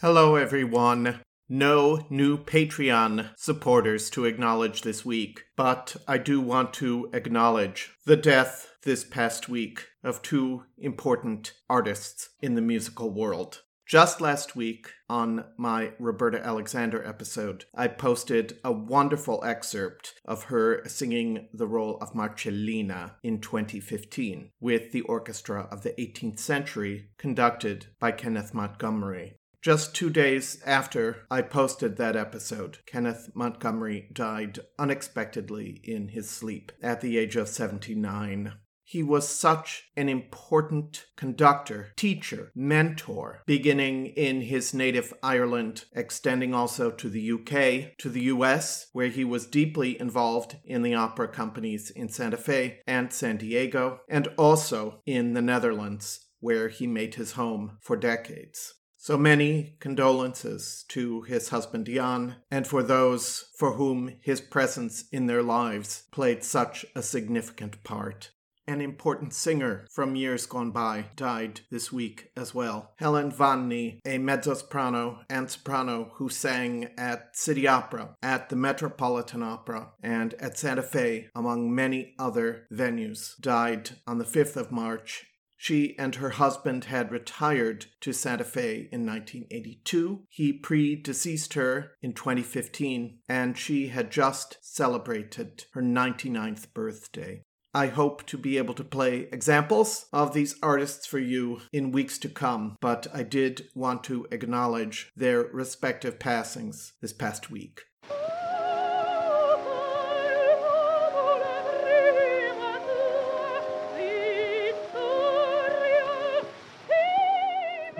Hello, everyone. No new Patreon supporters to acknowledge this week, but I do want to acknowledge the death this past week of two important artists in the musical world. Just last week, on my Roberta Alexander episode, I posted a wonderful excerpt of her singing the role of Marcellina in 2015 with the Orchestra of the 18th Century, conducted by Kenneth Montgomery. Just two days after I posted that episode, Kenneth Montgomery died unexpectedly in his sleep at the age of 79. He was such an important conductor, teacher, mentor, beginning in his native Ireland, extending also to the UK, to the US, where he was deeply involved in the opera companies in Santa Fe and San Diego, and also in the Netherlands, where he made his home for decades. So many condolences to his husband Dion and for those for whom his presence in their lives played such a significant part. An important singer from years gone by died this week as well. Helen Vanni, a mezzo-soprano and soprano who sang at City Opera, at the Metropolitan Opera, and at Santa Fe, among many other venues, died on the 5th of March she and her husband had retired to Santa Fe in 1982. He predeceased her in 2015, and she had just celebrated her 99th birthday. I hope to be able to play examples of these artists for you in weeks to come, but I did want to acknowledge their respective passings this past week.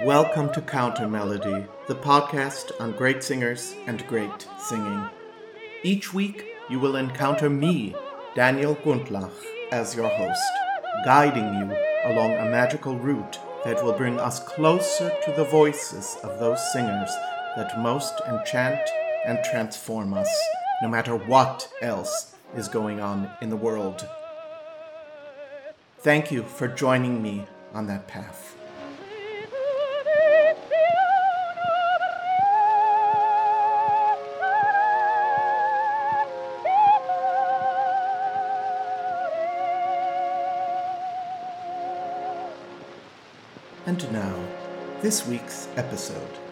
Welcome to Counter Melody, the podcast on great singers and great singing. Each week, you will encounter me, Daniel Gundlach, as your host, guiding you along a magical route that will bring us closer to the voices of those singers that most enchant and transform us, no matter what else is going on in the world. Thank you for joining me on that path. And now, this week's episode.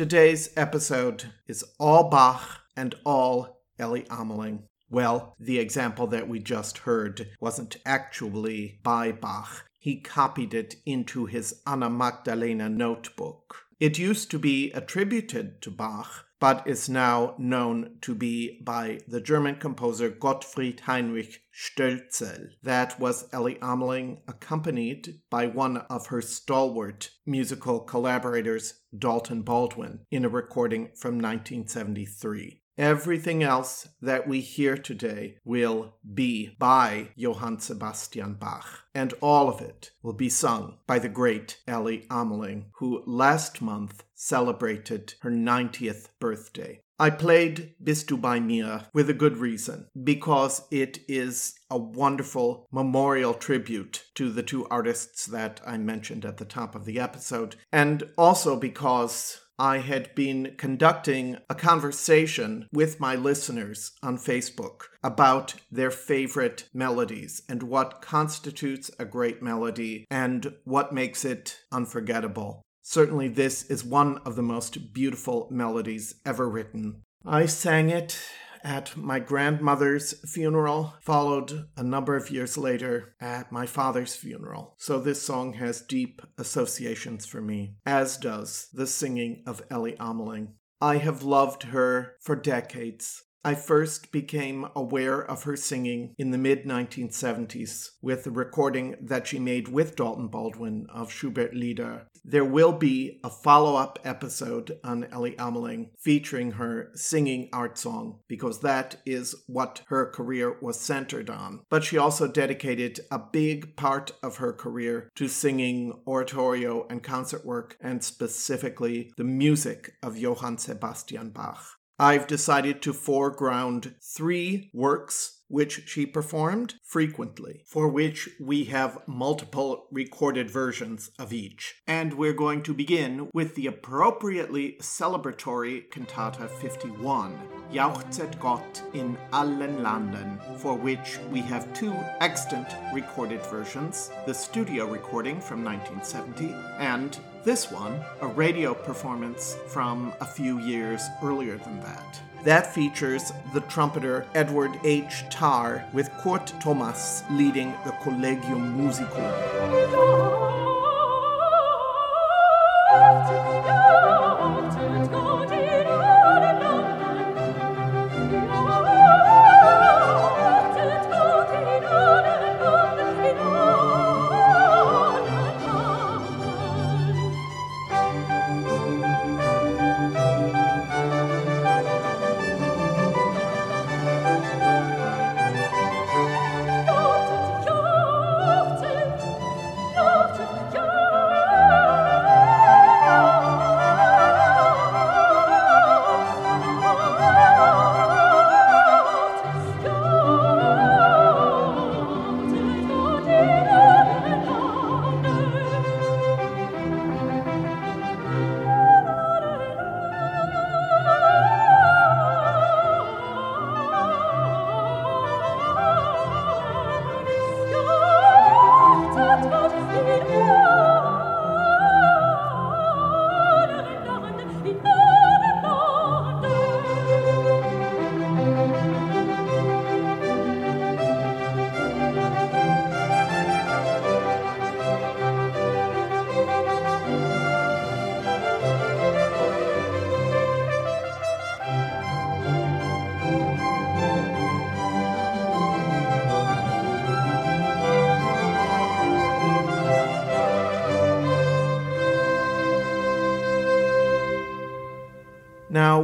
Today's episode is all Bach and all Elly Ameling. Well, the example that we just heard wasn't actually by Bach. He copied it into his Anna Magdalena notebook. It used to be attributed to Bach, but is now known to be by the German composer Gottfried Heinrich Stölzel. That was Elly Ameling, accompanied by one of her stalwart musical collaborators, Dalton Baldwin, in a recording from 1973. Everything else that we hear today will be by Johann Sebastian Bach, and all of it will be sung by the great Elly Ameling, who last month celebrated her 90th birthday. I played Bist du bei mir with a good reason, because it is a wonderful memorial tribute to the two artists that I mentioned at the top of the episode, and also because I had been conducting a conversation with my listeners on Facebook about their favorite melodies and what constitutes a great melody and what makes it unforgettable. Certainly, this is one of the most beautiful melodies ever written. I sang it at my grandmother's funeral, followed a number of years later at my father's funeral. So this song has deep associations for me, as does the singing of Elly Ameling. I have loved her for decades. I first became aware of her singing in the mid 1970s with a recording that she made with Dalton Baldwin of Schubert Lieder. There will be a follow up episode on Elly Ameling featuring her singing art song because that is what her career was centered on. But she also dedicated a big part of her career to singing oratorio and concert work, and specifically the music of Johann Sebastian Bach. I've decided to foreground three works which she performed frequently, for which we have multiple recorded versions of each. And we're going to begin with the appropriately celebratory Cantata 51, Jauchzet Gott in allen Landen, for which we have two extant recorded versions the studio recording from 1970 and this one, a radio performance from a few years earlier than that. That features the trumpeter Edward H. Tarr with Kurt Thomas leading the Collegium Musicum.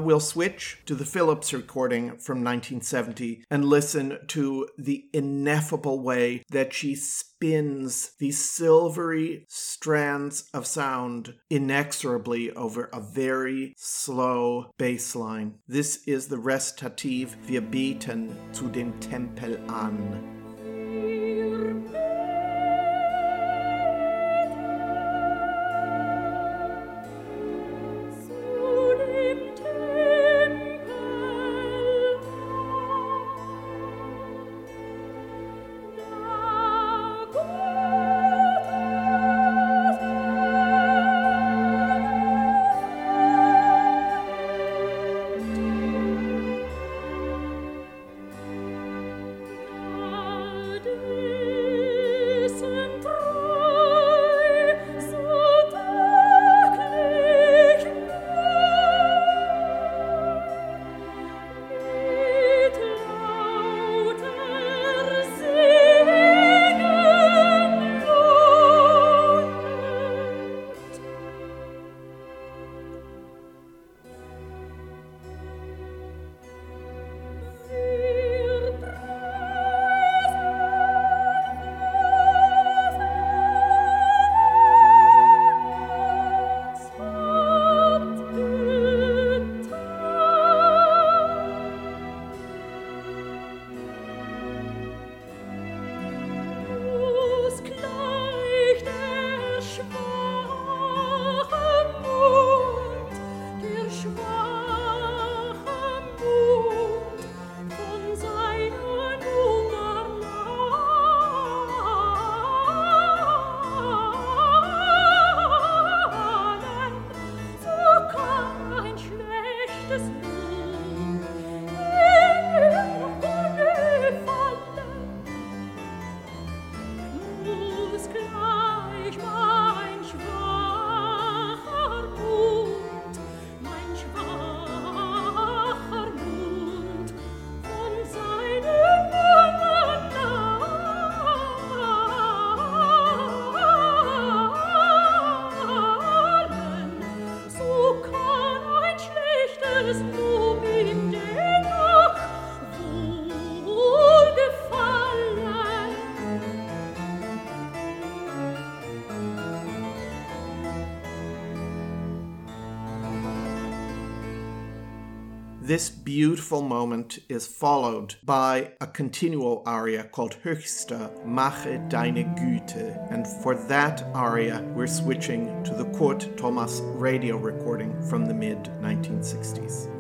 We'll switch to the Philips recording from 1970 and listen to the ineffable way that she spins these silvery strands of sound inexorably over a very slow bass line. This is the recitative Wir beten zu dem Tempel an. This beautiful moment is followed by a continuo aria called Höchster, Mache deine Güte. And for that aria, we're switching to the Kurt Thomas radio recording from the mid 1960s.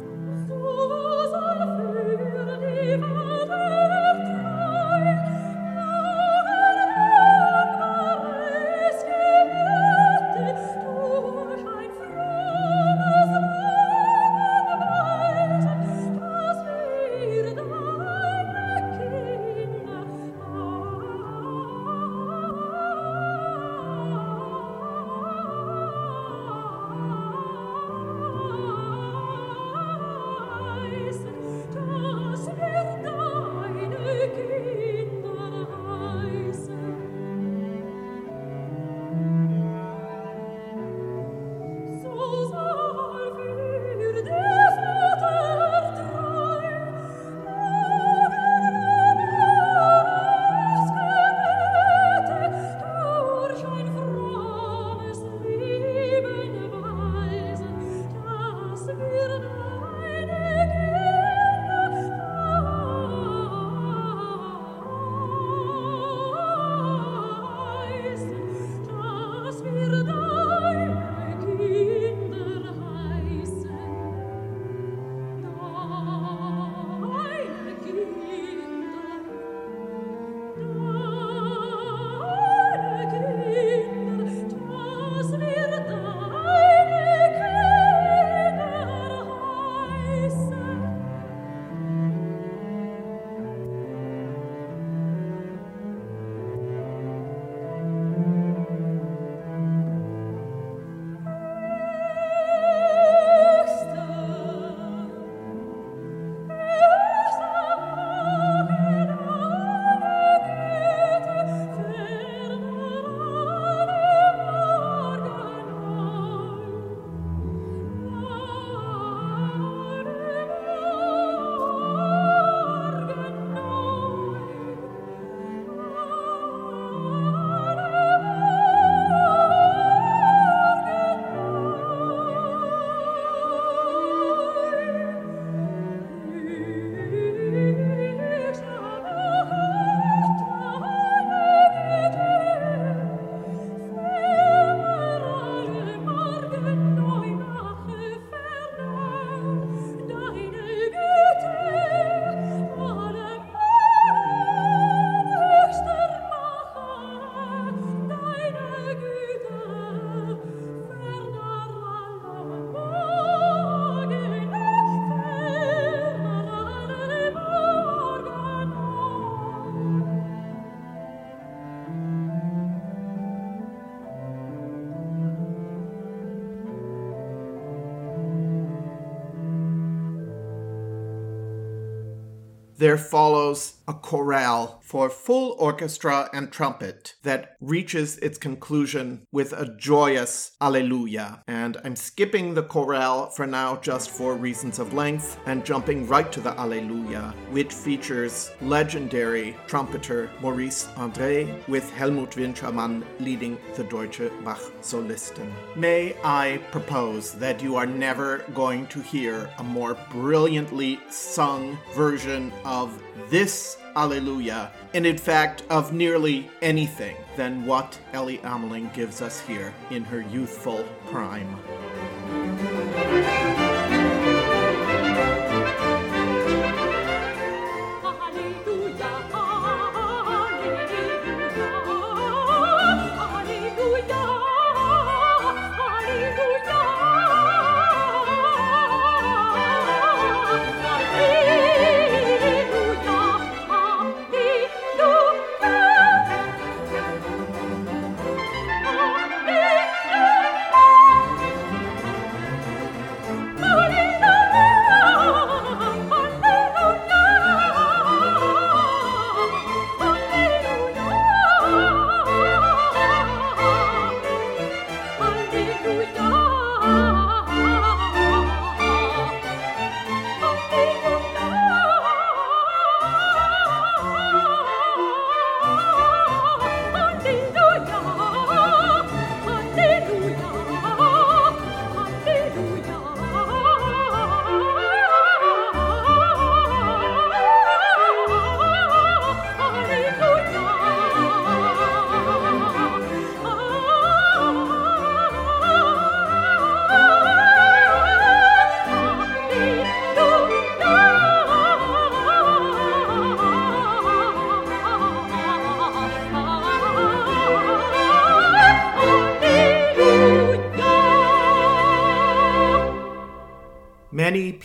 There follows a chorale for full orchestra and trumpet that reaches its conclusion with a joyous Alleluia. And I'm skipping the chorale for now just for reasons of length and jumping right to the Alleluia, which features legendary trumpeter Maurice André with Helmut Winschermann leading the Deutsche Bach Solisten. May I propose that you are never going to hear a more brilliantly sung version of this Alleluia, and in fact of nearly anything than what Elly Ameling gives us here in her youthful prime.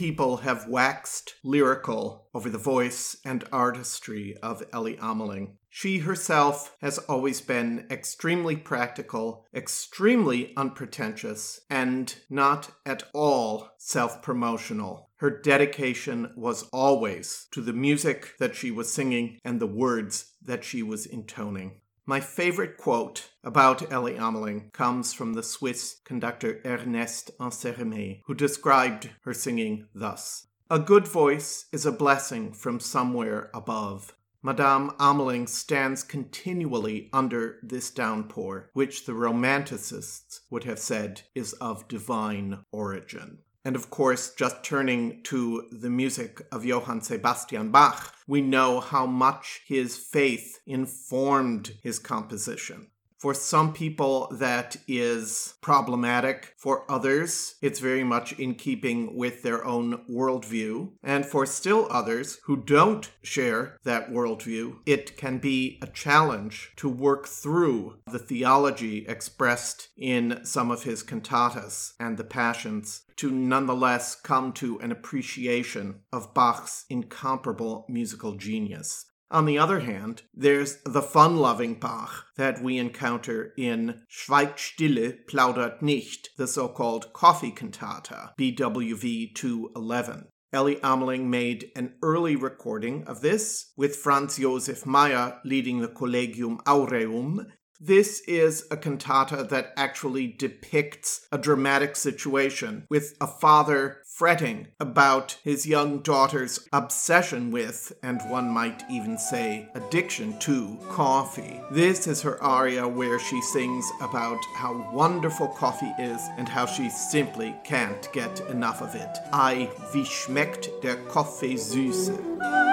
People have waxed lyrical over the voice and artistry of Elly Ameling. She herself has always been extremely practical, extremely unpretentious, and not at all self promotional. Her dedication was always to the music that she was singing and the words that she was intoning. My favorite quote about Elly Ameling comes from the Swiss conductor Ernest Ansermet, who described her singing thus A good voice is a blessing from somewhere above. Madame Ameling stands continually under this downpour, which the Romanticists would have said is of divine origin. And of course, just turning to the music of Johann Sebastian Bach, we know how much his faith informed his composition. For some people, that is problematic. For others, it's very much in keeping with their own worldview. And for still others who don't share that worldview, it can be a challenge to work through the theology expressed in some of his cantatas and the passions to nonetheless come to an appreciation of Bach's incomparable musical genius. On the other hand, there's the fun loving Bach that we encounter in Schweigt Stille, Plaudert nicht, the so called coffee cantata, BWV 211. Elly Ameling made an early recording of this with Franz Josef Maier leading the Collegium Aureum this is a cantata that actually depicts a dramatic situation with a father fretting about his young daughter's obsession with, and one might even say addiction to, coffee. This is her aria where she sings about how wonderful coffee is and how she simply can't get enough of it. Ei, wie schmeckt der Kaffee süße?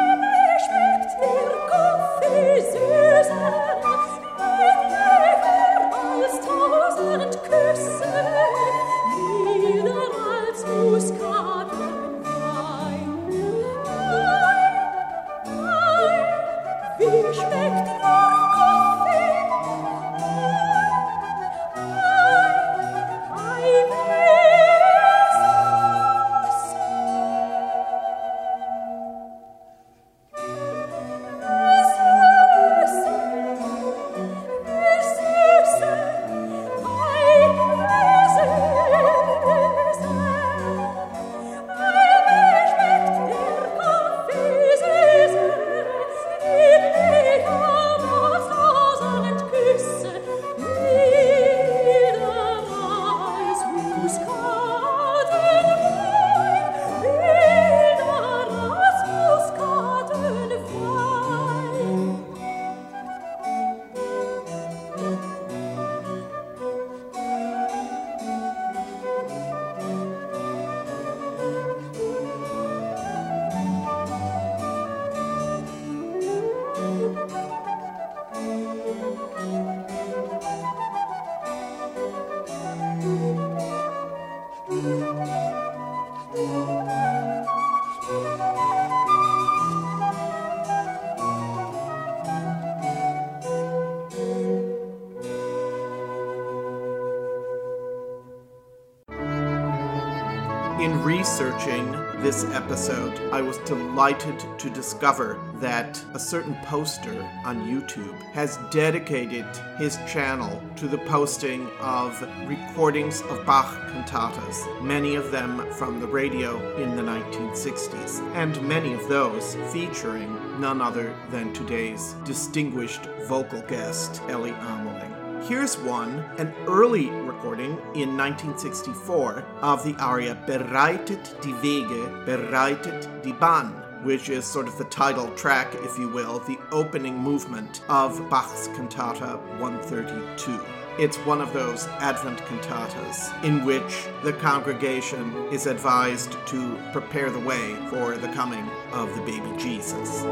Delighted to discover that a certain poster on YouTube has dedicated his channel to the posting of recordings of Bach cantatas, many of them from the radio in the 1960s, and many of those featuring none other than today's distinguished vocal guest, Elly Ameling. Here's one, an early recording in 1964 of the aria Bereitet die Wege, Bereitet die Bahn, which is sort of the title track, if you will, the opening movement of Bach's cantata 132. It's one of those Advent cantatas in which the congregation is advised to prepare the way for the coming of the baby Jesus.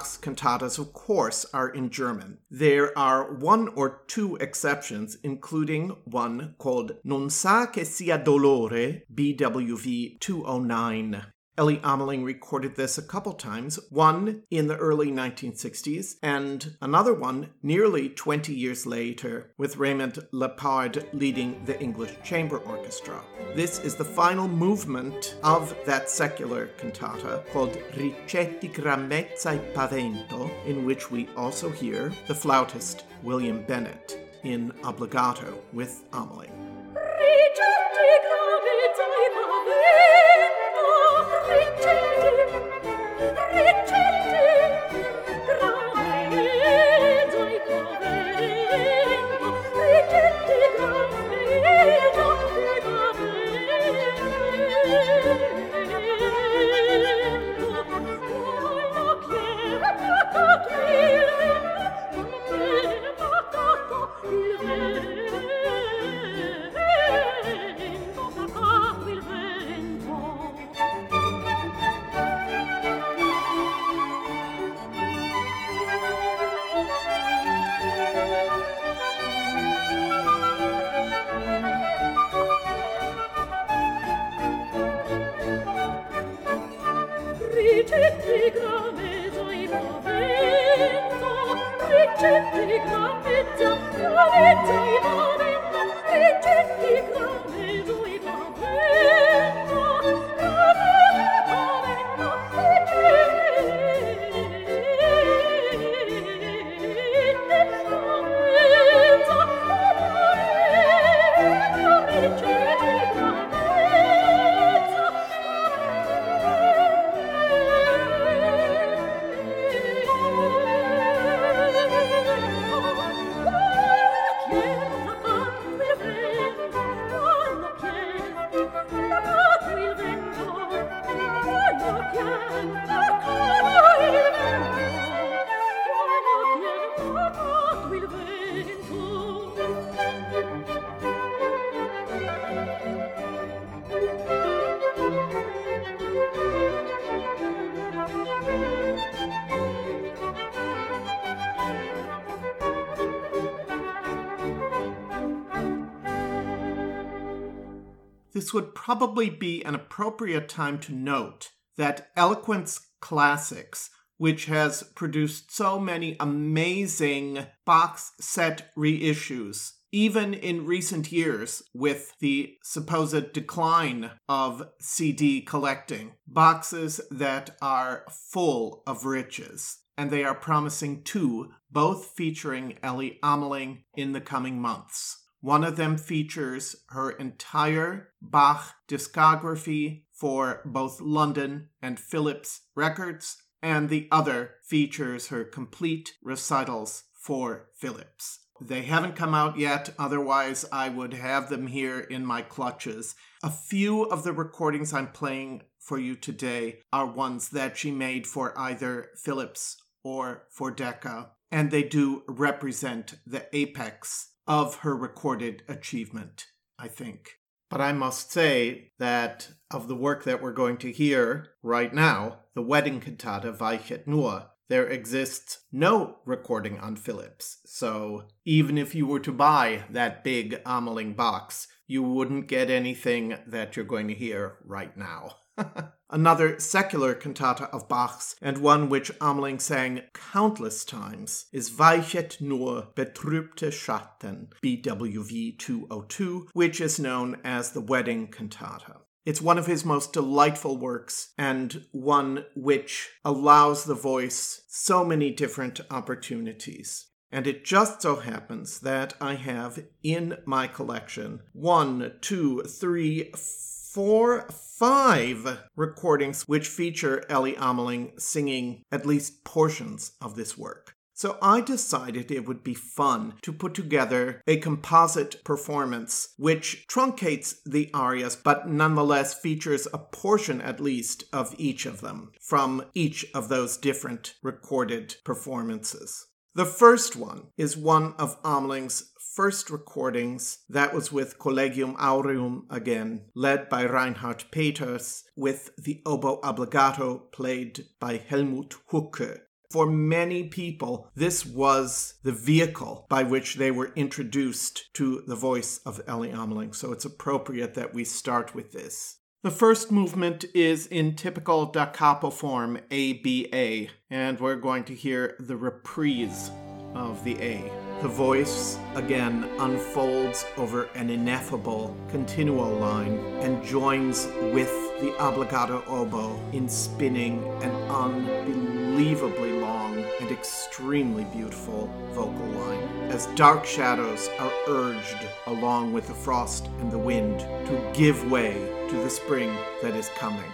Bach's cantatas, of course, are in German. There are one or two exceptions, including one called Non sa che sia dolore, BWV 209. Elly Ameling recorded this a couple times, one in the early 1960s and another one nearly 20 years later with Raymond Leppard leading the English Chamber Orchestra. This is the final movement of that secular cantata called Ricetti Gramezza e Pavento, in which we also hear the flautist William Bennett in obbligato with Ameling. Ricevi, ricevi 他的嘴巴 this would probably be an appropriate time to note that Eloquence Classics, which has produced so many amazing box set reissues, even in recent years with the supposed decline of CD collecting, boxes that are full of riches. And they are promising two, both featuring Elly Ameling in the coming months. One of them features her entire Bach discography for both London and Philips records, and the other features her complete recitals for Philips. They haven't come out yet, otherwise, I would have them here in my clutches. A few of the recordings I'm playing for you today are ones that she made for either Philips or for Decca, and they do represent the apex of her recorded achievement, I think. But I must say that of the work that we're going to hear right now, the wedding cantata Weichet Nur, there exists no recording on Philips. So even if you were to buy that big Ameling box, you wouldn't get anything that you're going to hear right now. Another secular cantata of Bach's, and one which Ameling sang countless times, is Weichet nur betrübte Schatten, BWV 202, which is known as the Wedding Cantata. It's one of his most delightful works, and one which allows the voice so many different opportunities. And it just so happens that I have in my collection one, two, three, four, five recordings which feature Elly Ameling singing at least portions of this work. So I decided it would be fun to put together a composite performance which truncates the arias but nonetheless features a portion at least of each of them from each of those different recorded performances. The first one is one of Ameling's first recordings, that was with Collegium Aureum again, led by Reinhard Peters, with the oboe obbligato played by Helmut Hucke. For many people, this was the vehicle by which they were introduced to the voice of Elly Ameling, so it's appropriate that we start with this. The first movement is in typical da capo form, ABA, and we're going to hear the reprise of the A. The voice again unfolds over an ineffable continual line and joins with the obbligato oboe in spinning an unbelievably long and extremely beautiful vocal line as dark shadows are urged along with the frost and the wind to give way to the spring that is coming.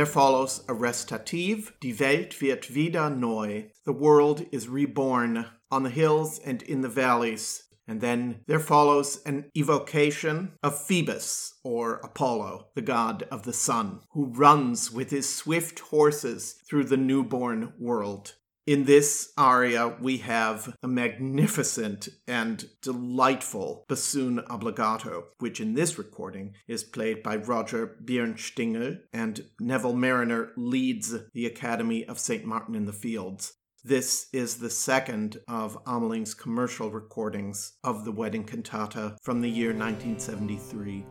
There follows a recitative, Die Welt wird wieder neu. The world is reborn on the hills and in the valleys. And then there follows an evocation of Phoebus, or Apollo, the god of the sun, who runs with his swift horses through the newborn world. In this aria, we have a magnificent and delightful bassoon obbligato, which in this recording is played by Roger Birnstingl, and Neville Marriner leads the Academy of St. Martin in the Fields. This is the second of Ameling's commercial recordings of the wedding cantata from the year 1973.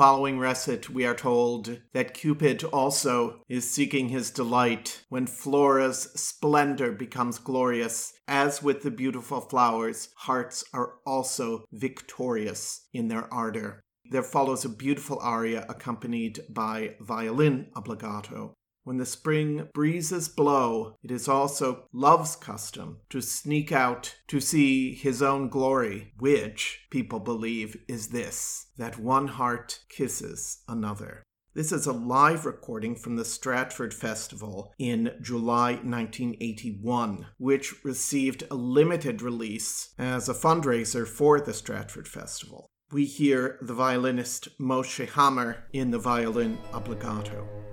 Following recit, we are told that Cupid also is seeking his delight when Flora's splendor becomes glorious. As with the beautiful flowers, hearts are also victorious in their ardor. There follows a beautiful aria accompanied by violin obbligato. When the spring breezes blow, it is also love's custom to sneak out to see his own glory, which, people believe, is this that one heart kisses another. This is a live recording from the Stratford Festival in July 1981, which received a limited release as a fundraiser for the Stratford Festival. We hear the violinist Moshe Hammer in the violin obbligato.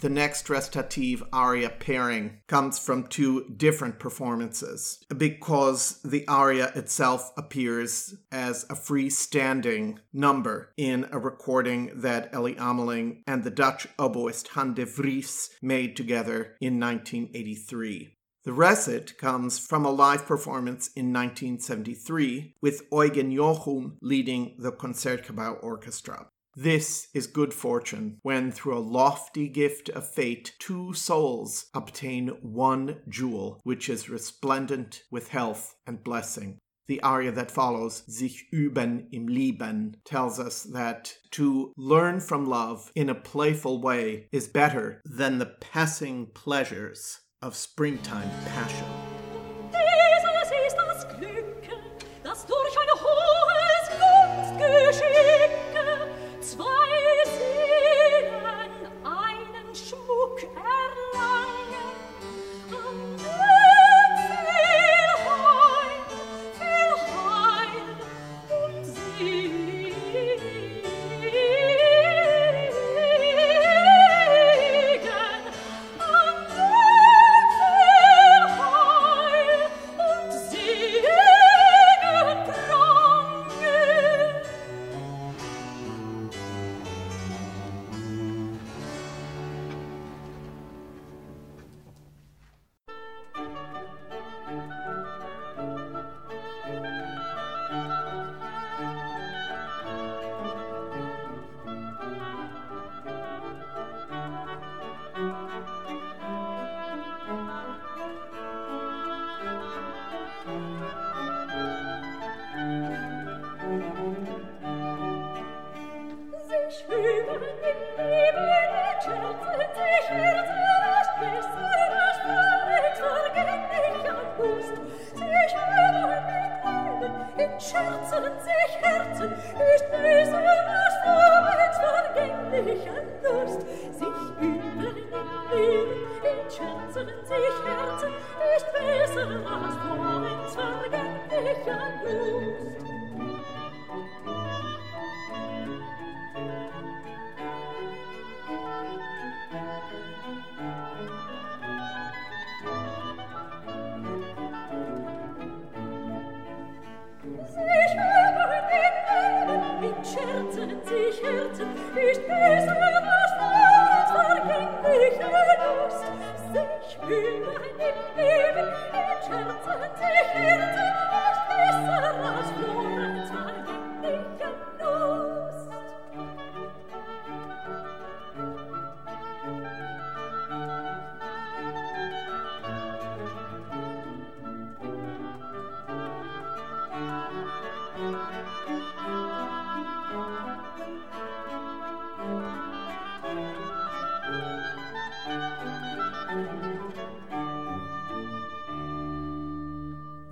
The next recitative aria pairing comes from two different performances because the aria itself appears as a freestanding number in a recording that Elly Ameling and the Dutch oboist Han de Vries made together in 1983. The recit comes from a live performance in 1973 with Eugen Jochum leading the Concertgebouw Orchestra. This is good fortune when, through a lofty gift of fate, two souls obtain one jewel which is resplendent with health and blessing. The aria that follows, Sich üben im Lieben, tells us that to learn from love in a playful way is better than the passing pleasures of springtime passion.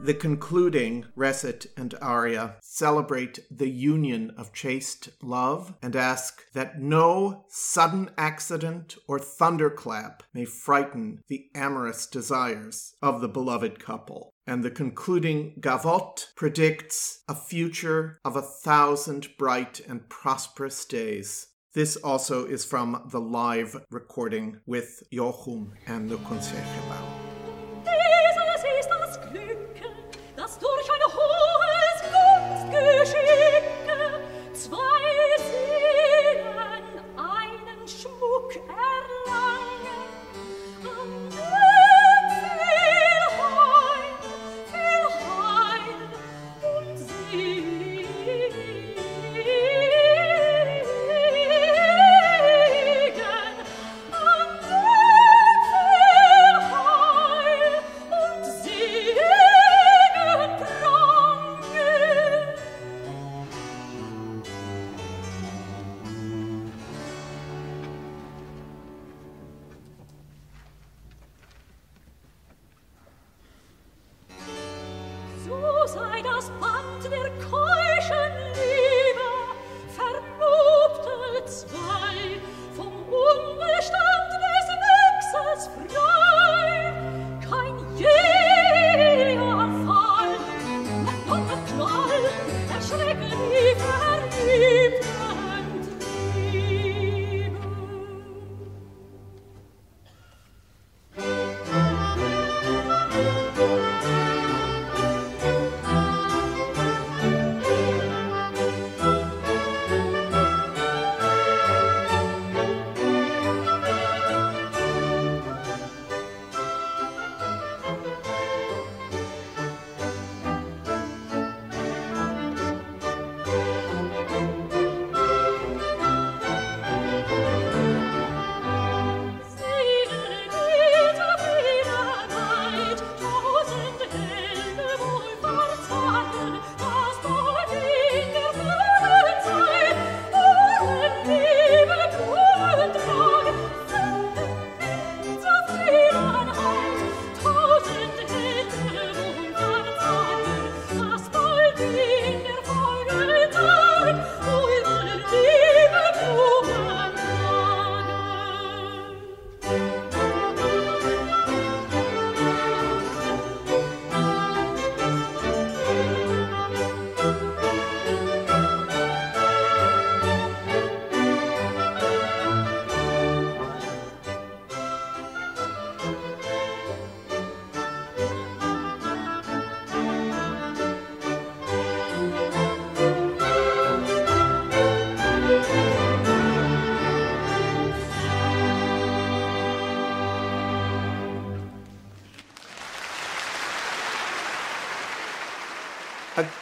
The concluding recit and aria celebrate the union of chaste love and ask that no sudden accident or thunderclap may frighten the amorous desires of the beloved couple. And the concluding gavotte predicts a future of a thousand bright and prosperous days. This also is from the live recording with Jochum and the Concertgebouw. geschieht.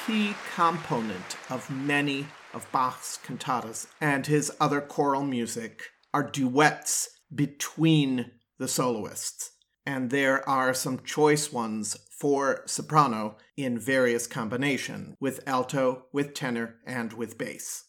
Key component of many of Bach's cantatas and his other choral music are duets between the soloists. And there are some choice ones for soprano in various combination with alto, with tenor, and with bass.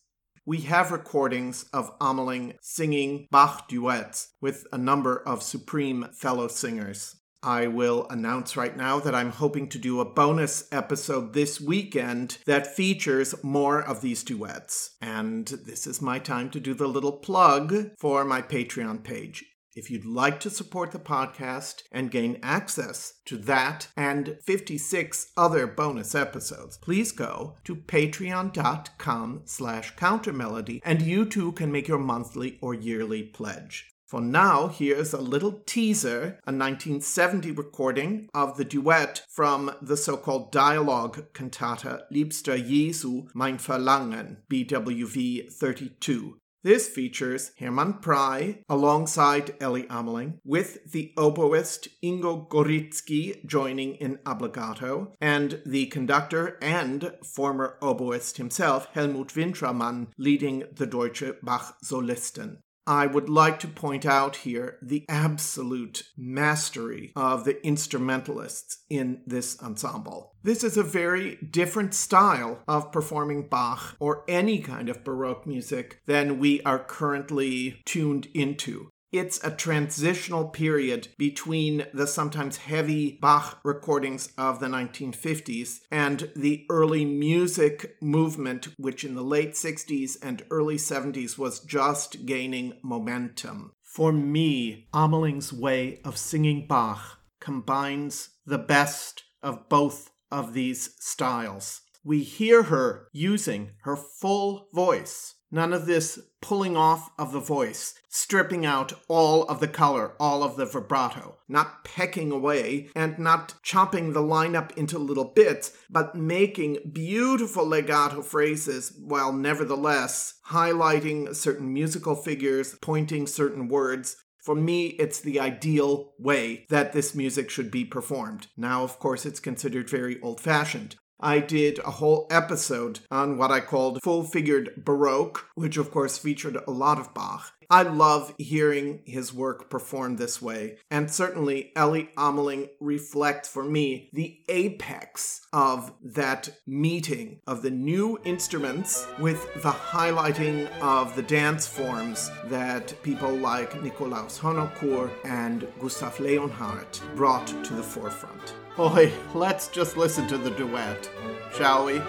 We have recordings of Ameling singing Bach duets with a number of supreme fellow singers. I will announce right now that I'm hoping to do a bonus episode this weekend that features more of these duets. And this is my time to do the little plug for my Patreon page. If you'd like to support the podcast and gain access to that and 56 other bonus episodes, please go to patreon.com slash countermelody and you too can make your monthly or yearly pledge. For now, here's a little teaser, a 1970 recording of the duet from the so called dialogue cantata Liebster Jesu, Mein Verlangen, BWV 32. This features Hermann Prey alongside Elly Ameling, with the oboist Ingo Goritzky joining in obbligato, and the conductor and former oboist himself, Helmut Winschermann, leading the Deutsche Bach Solisten. I would like to point out here the absolute mastery of the instrumentalists in this ensemble. This is a very different style of performing Bach or any kind of Baroque music than we are currently tuned into. It's a transitional period between the sometimes heavy Bach recordings of the 1950s and the early music movement, which in the late 60s and early 70s was just gaining momentum. For me, Ameling's way of singing Bach combines the best of both of these styles. We hear her using her full voice None of this pulling off of the voice, stripping out all of the color, all of the vibrato, not pecking away and not chopping the line up into little bits, but making beautiful legato phrases while nevertheless highlighting certain musical figures, pointing certain words, for me, it's the ideal way that this music should be performed. Now, of course, it's considered very old fashioned. I did a whole episode on what I called full figured Baroque, which of course featured a lot of Bach. I love hearing his work performed this way, and certainly Elly Ameling reflects for me the apex of that meeting of the new instruments with the highlighting of the dance forms that people like Nikolaus Harnoncourt and Gustav Leonhardt brought to the forefront. Boy, let's just listen to the duet, shall we?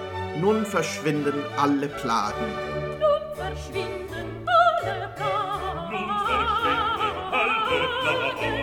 Nun verschwinden alle Plagen. Nun verschwinden Okay.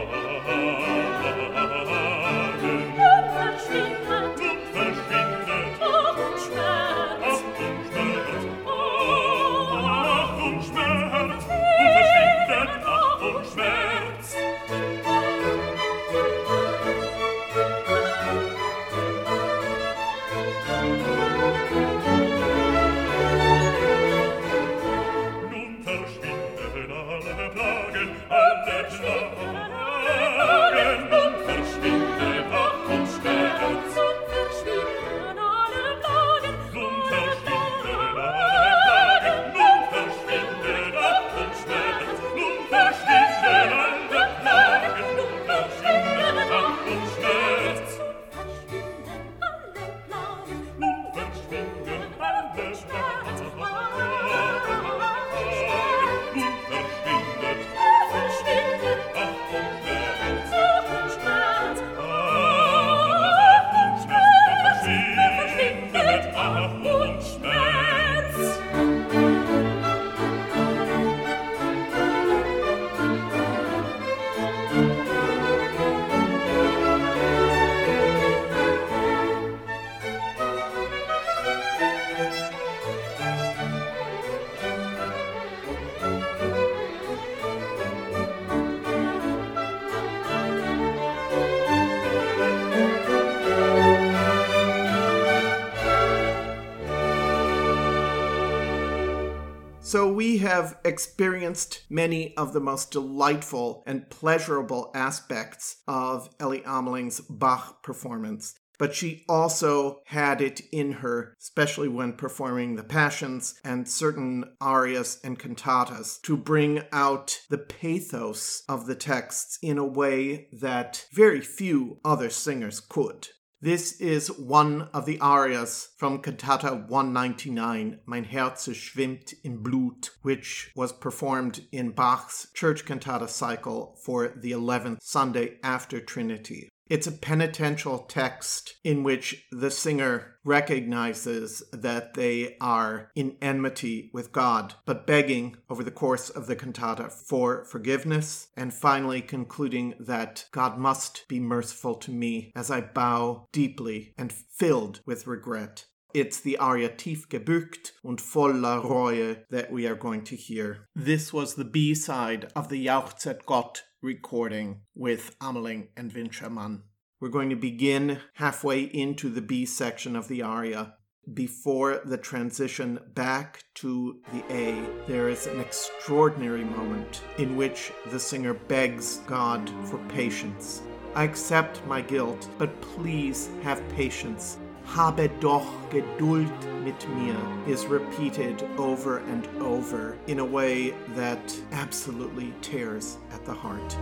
we have experienced many of the most delightful and pleasurable aspects of Elly Ameling's Bach performance. but she also had it in her, especially when performing the Passions and certain arias and cantatas, to bring out the pathos of the texts in a way that very few other singers could. This is one of the arias from Cantata 199, Mein Herz schwimmt in Blut, which was performed in Bach's church cantata cycle for the 11th Sunday after Trinity. It's a penitential text in which the singer recognizes that they are in enmity with God, but begging over the course of the cantata for forgiveness, and finally concluding that God must be merciful to me as I bow deeply and filled with regret. It's the aria Tief gebückt und voller Reue that we are going to hear. This was the B side of the Jauchzet Gott recording with Ameling and Winschermann. We're going to begin halfway into the B section of the aria. Before the transition back to the A, there is an extraordinary moment in which the singer begs God for patience. I accept my guilt, but please have patience. Habe doch Geduld mit mir is repeated over and over in a way that absolutely tears at the heart.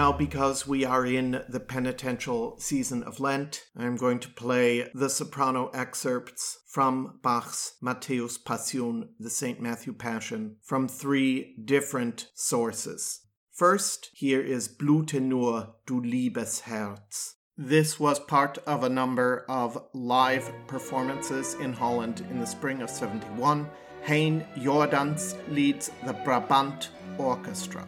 Now, because we are in the penitential season of Lent, I'm going to play the soprano excerpts from Bach's Matthäus Passion, the St. Matthew Passion, from three different sources. First, here is Blute nur, du liebes Herz. This was part of a number of live performances in Holland in the spring of 71. Hein Jordans leads the Brabant Orchestra.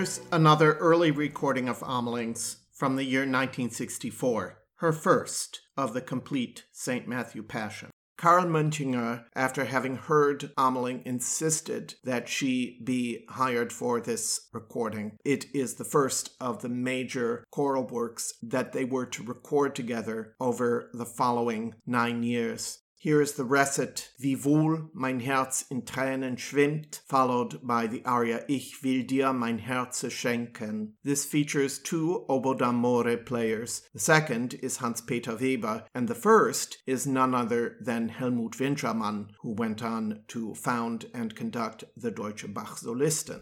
Here's another early recording of Ameling's from the year 1964, her first of the complete St. Matthew Passion. Karl Münchinger, after having heard Ameling, insisted that she be hired for this recording. It is the first of the major choral works that they were to record together over the following nine years. Here is the recit Wiewohl mein Herz in Tränen schwimmt, followed by the aria Ich will dir mein Herze schenken. This features two oboe d'amore players. The second is Hans-Peter Weber, and the first is none other than Helmut Winschermann, who went on to found and conduct the Deutsche Bach Solisten.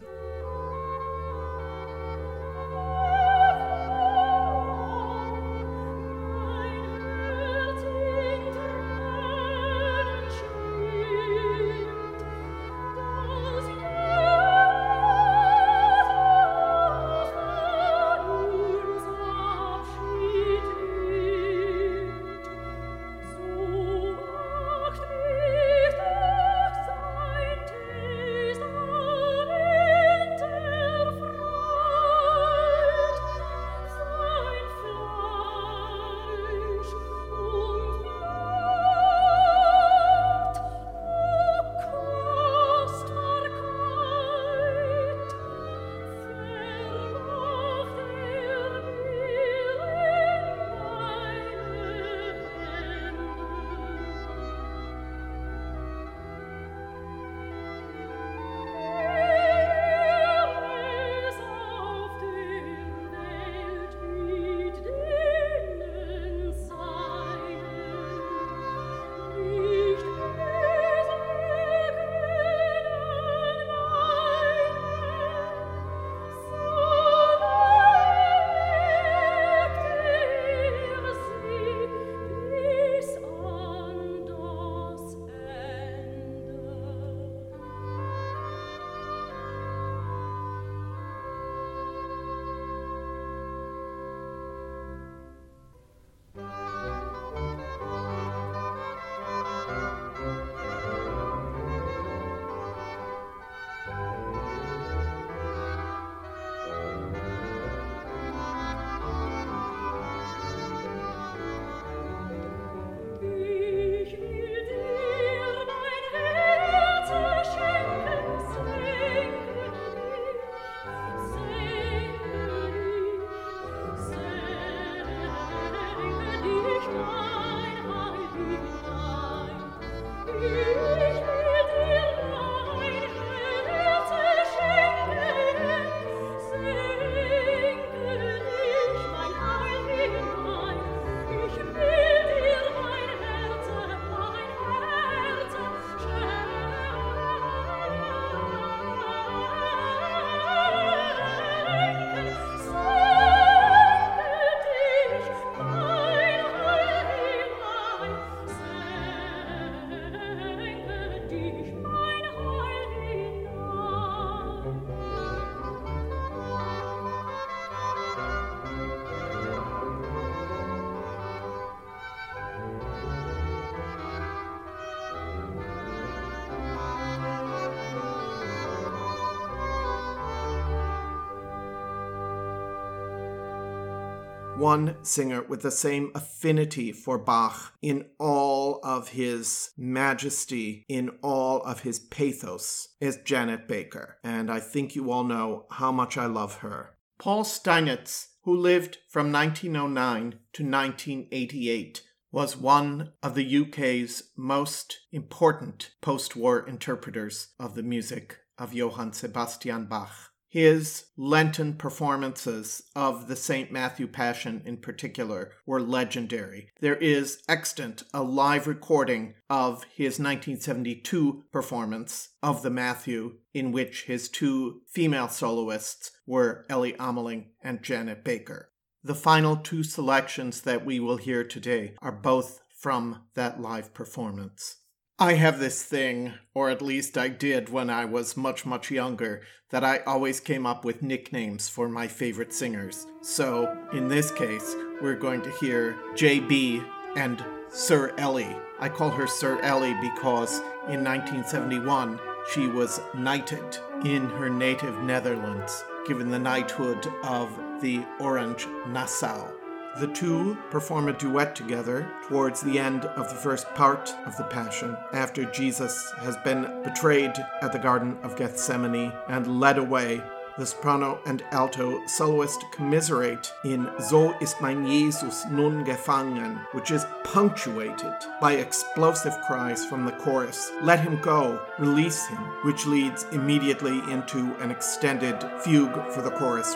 One singer with the same affinity for Bach in all of his majesty, in all of his pathos, is Janet Baker. And I think you all know how much I love her. Paul Steinitz, who lived from 1909 to 1988, was one of the UK's most important post war interpreters of the music of Johann Sebastian Bach. His Lenten performances of the St. Matthew Passion in particular were legendary. There is extant a live recording of his 1972 performance of the Matthew, in which his two female soloists were Elly Ameling and Janet Baker. The final two selections that we will hear today are both from that live performance. I have this thing, or at least I did when I was much, much younger, that I always came up with nicknames for my favorite singers. So, in this case, we're going to hear JB and Sir Elly. I call her Sir Elly because in 1971 she was knighted in her native Netherlands, given the knighthood of the Orange Nassau. The two perform a duet together towards the end of the first part of the Passion, after Jesus has been betrayed at the Garden of Gethsemane and led away. The soprano and alto soloist commiserate in So ist mein Jesus nun gefangen, which is punctuated by explosive cries from the chorus, Let him go, release him, which leads immediately into an extended fugue for the chorus.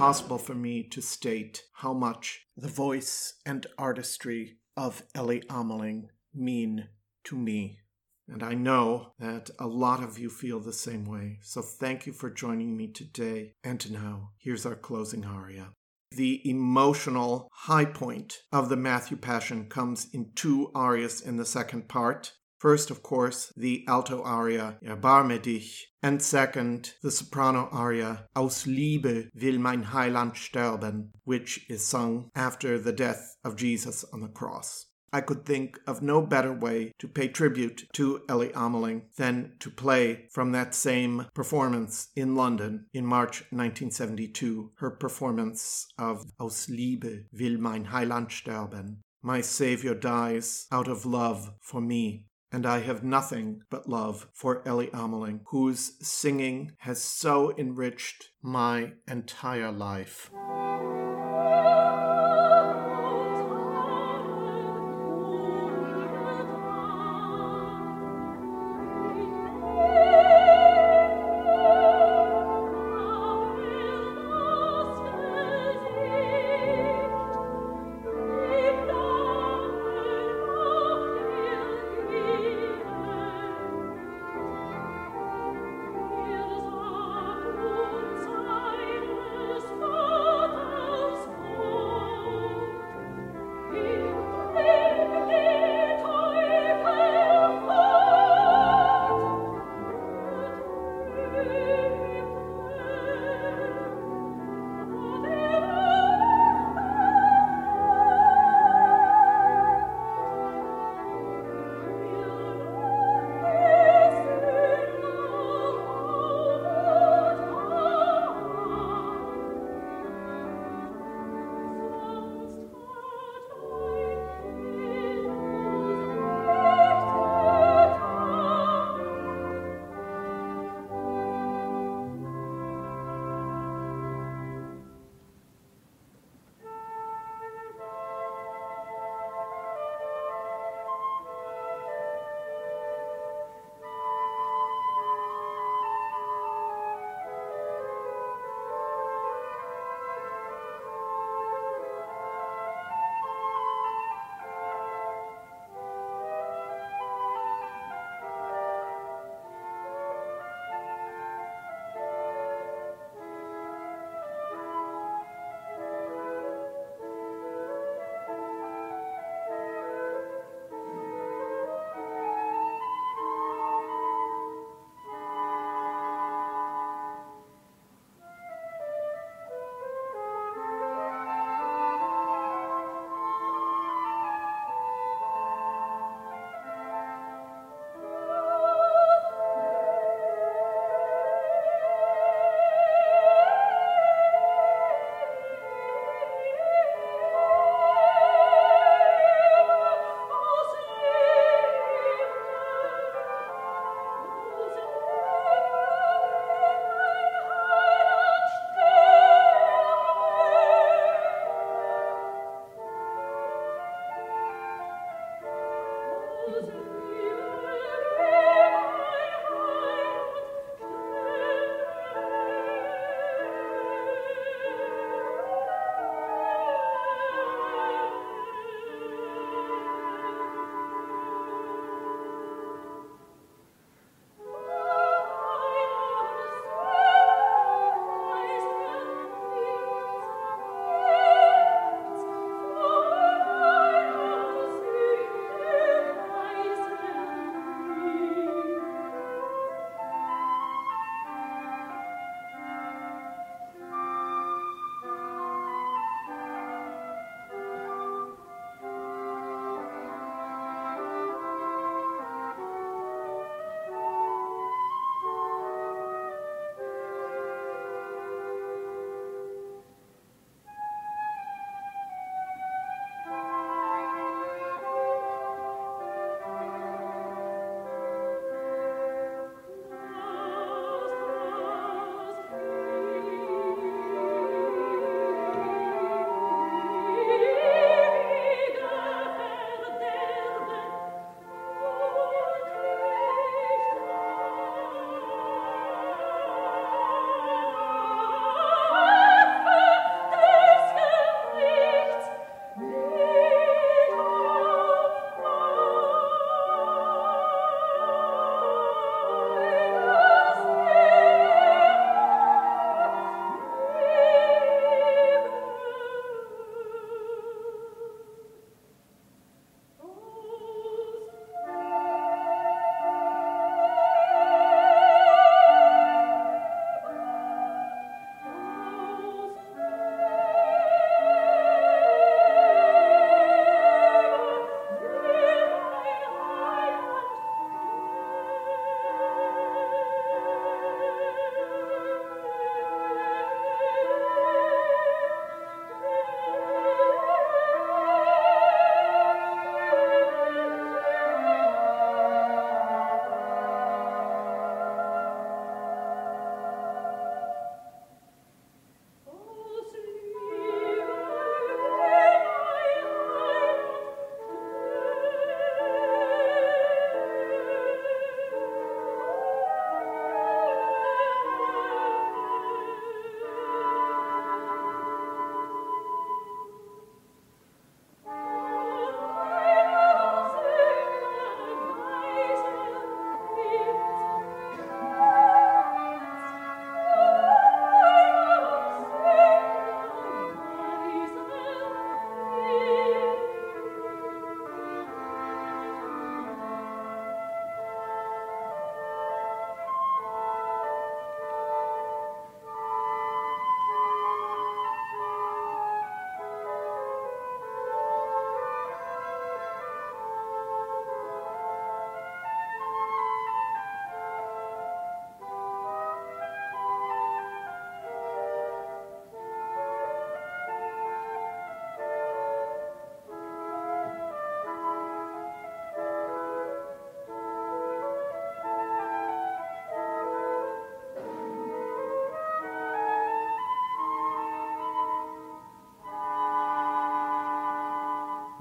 Impossible for me to state how much the voice and artistry of Elly Ameling mean to me. And I know that a lot of you feel the same way. So thank you for joining me today. And now, here's our closing aria. The emotional high point of the Matthew Passion comes in two arias in the second part. First, of course, the alto aria Erbarme dich, and second, the soprano aria Aus Liebe will mein Heiland sterben, which is sung after the death of Jesus on the cross. I could think of no better way to pay tribute to Elly Ameling than to play from that same performance in London in March 1972, her performance of Aus Liebe will mein Heiland sterben. My Savior dies out of love for me. And I have nothing but love for Elly Ameling, whose singing has so enriched my entire life.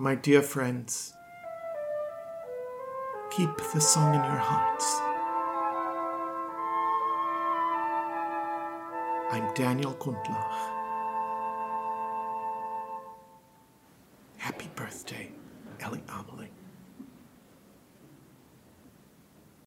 My dear friends, keep the song in your hearts. I'm Daniel Gundlach.